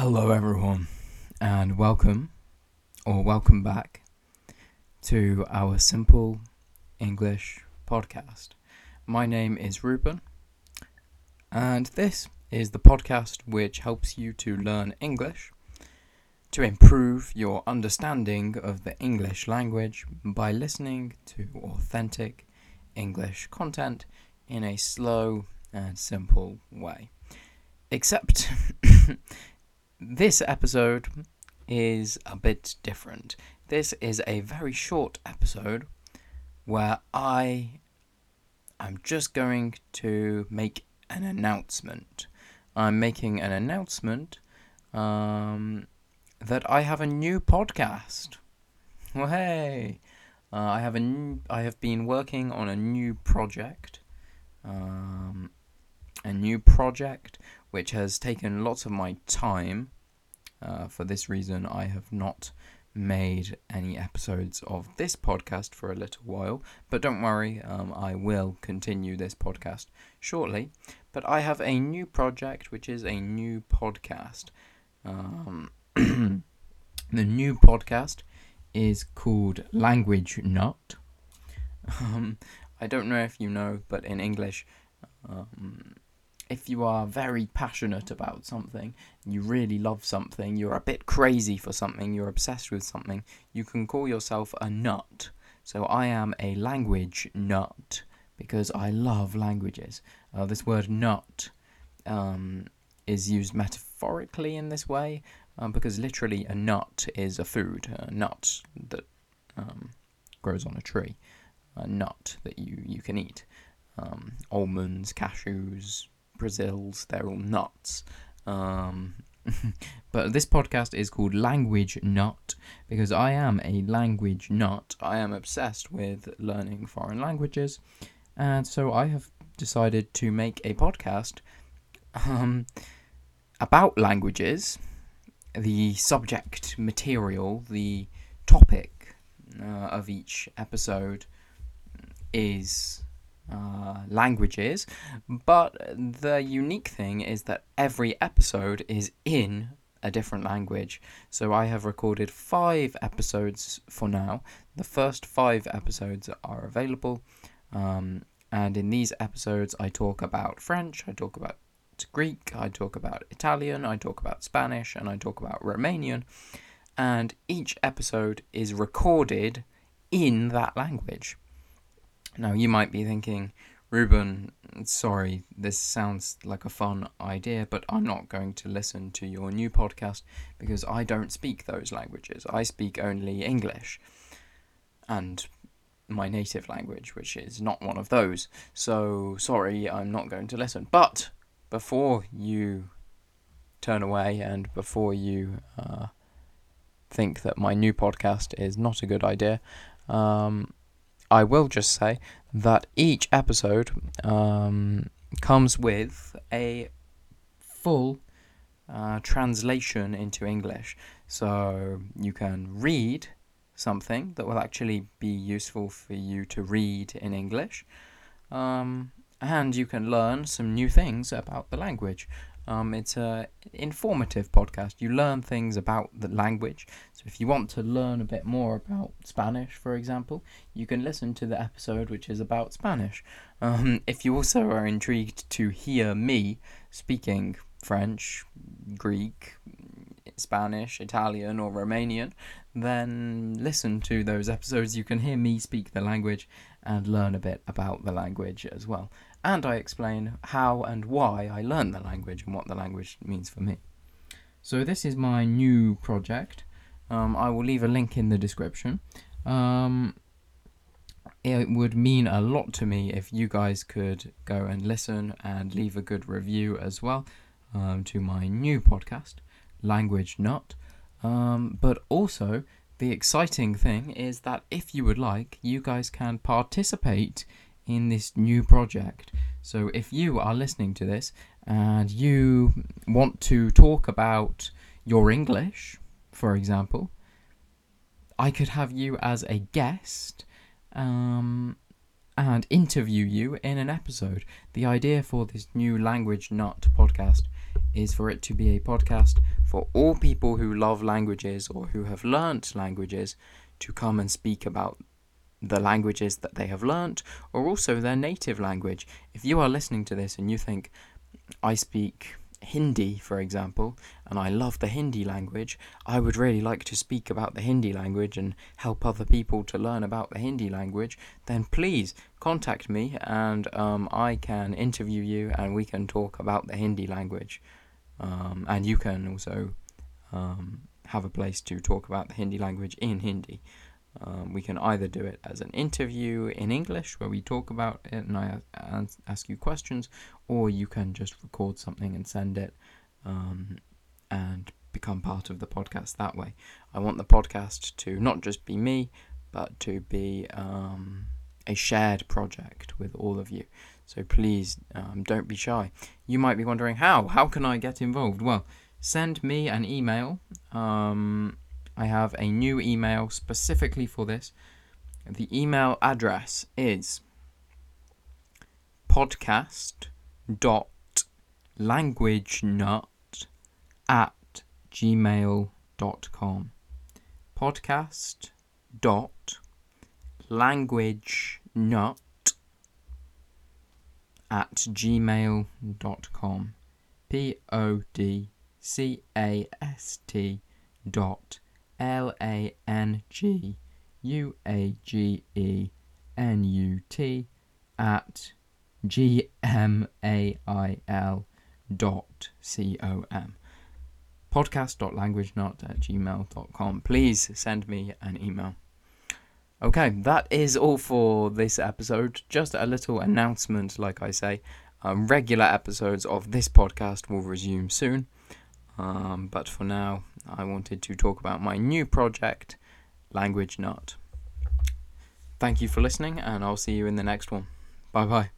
Hello, everyone, and welcome or welcome back to our Simple English podcast. My name is Ruben, and this is the podcast which helps you to learn English to improve your understanding of the English language by listening to authentic English content in a slow and simple way. Except this episode is a bit different. This is a very short episode where I am just going to make an announcement. I'm making an announcement um, that I have a new podcast. Well, hey, uh, I have a have been working on a new project. Um, a new project which has taken lots of my time. Uh, for this reason, I have not made any episodes of this podcast for a little while. But don't worry, um, I will continue this podcast shortly. But I have a new project, which is a new podcast. Um, the new podcast is called Language Nut. Um, I don't know if you know, but in English, um, if you are very passionate about something, you really love something, you're a bit crazy for something, you're obsessed with something, you can call yourself a nut. So I am a language nut because I love languages. Uh, this word nut um, is used metaphorically in this way um, because literally a nut is a food, a nut that um, grows on a tree, a nut that you, you can eat. Um, almonds, cashews, Brazils, they're all nuts. Um, but this podcast is called Language Nut because I am a language nut. I am obsessed with learning foreign languages, and so I have decided to make a podcast um, about languages. The subject material, the topic uh, of each episode is uh, languages, but the unique thing is that every episode is in a different language. So I have recorded five episodes for now. The first five episodes are available, um, and in these episodes, I talk about French, I talk about Greek, I talk about Italian, I talk about Spanish, and I talk about Romanian. And each episode is recorded in that language. Now, you might be thinking, Ruben, sorry, this sounds like a fun idea, but I'm not going to listen to your new podcast because I don't speak those languages. I speak only English and my native language, which is not one of those. So, sorry, I'm not going to listen. But before you turn away and before you uh, think that my new podcast is not a good idea, um, I will just say that each episode um, comes with a full uh, translation into English. So you can read something that will actually be useful for you to read in English. Um, and you can learn some new things about the language. Um, it's a informative podcast. You learn things about the language. So if you want to learn a bit more about Spanish, for example, you can listen to the episode which is about Spanish. Um, if you also are intrigued to hear me speaking French, Greek, Spanish, Italian, or Romanian, then listen to those episodes. You can hear me speak the language and learn a bit about the language as well and I explain how and why I learned the language and what the language means for me. So, this is my new project. Um, I will leave a link in the description. Um, it would mean a lot to me if you guys could go and listen and leave a good review as well um, to my new podcast, Language Nut. Um, but also, the exciting thing is that if you would like, you guys can participate in this new project. So if you are listening to this and you want to talk about your English, for example, I could have you as a guest um, and interview you in an episode. The idea for this new Language Nut podcast is for it to be a podcast for all people who love languages or who have learnt languages to come and speak about the languages that they have learnt or also their native language. If you are listening to this and you think, I speak Hindi, for example, and I love the Hindi language, I would really like to speak about the Hindi language and help other people to learn about the Hindi language, then please contact me and um, I can interview you and we can talk about the Hindi language. Um, and you can also um, have a place to talk about the Hindi language in Hindi. Um, we can either do it as an interview in English where we talk about it and I ask you questions, or you can just record something and send it um, and become part of the podcast that way. I want the podcast to not just be me, but to be um, a shared project with all of you. So please um, don't be shy. You might be wondering how? How can I get involved? Well, send me an email. Um, I have a new email specifically for this. The email address is podcast.languagenut at gmail.com. Podcast dot language nut at gmail.com. P O D C A S T dot L A N G U A G E N U T at G M A I L dot C O M. Podcast.languagenut at gmail.com. Please send me an email. Okay, that is all for this episode. Just a little announcement, like I say. Um, regular episodes of this podcast will resume soon. Um, but for now, I wanted to talk about my new project, Language Nut. Thank you for listening, and I'll see you in the next one. Bye bye.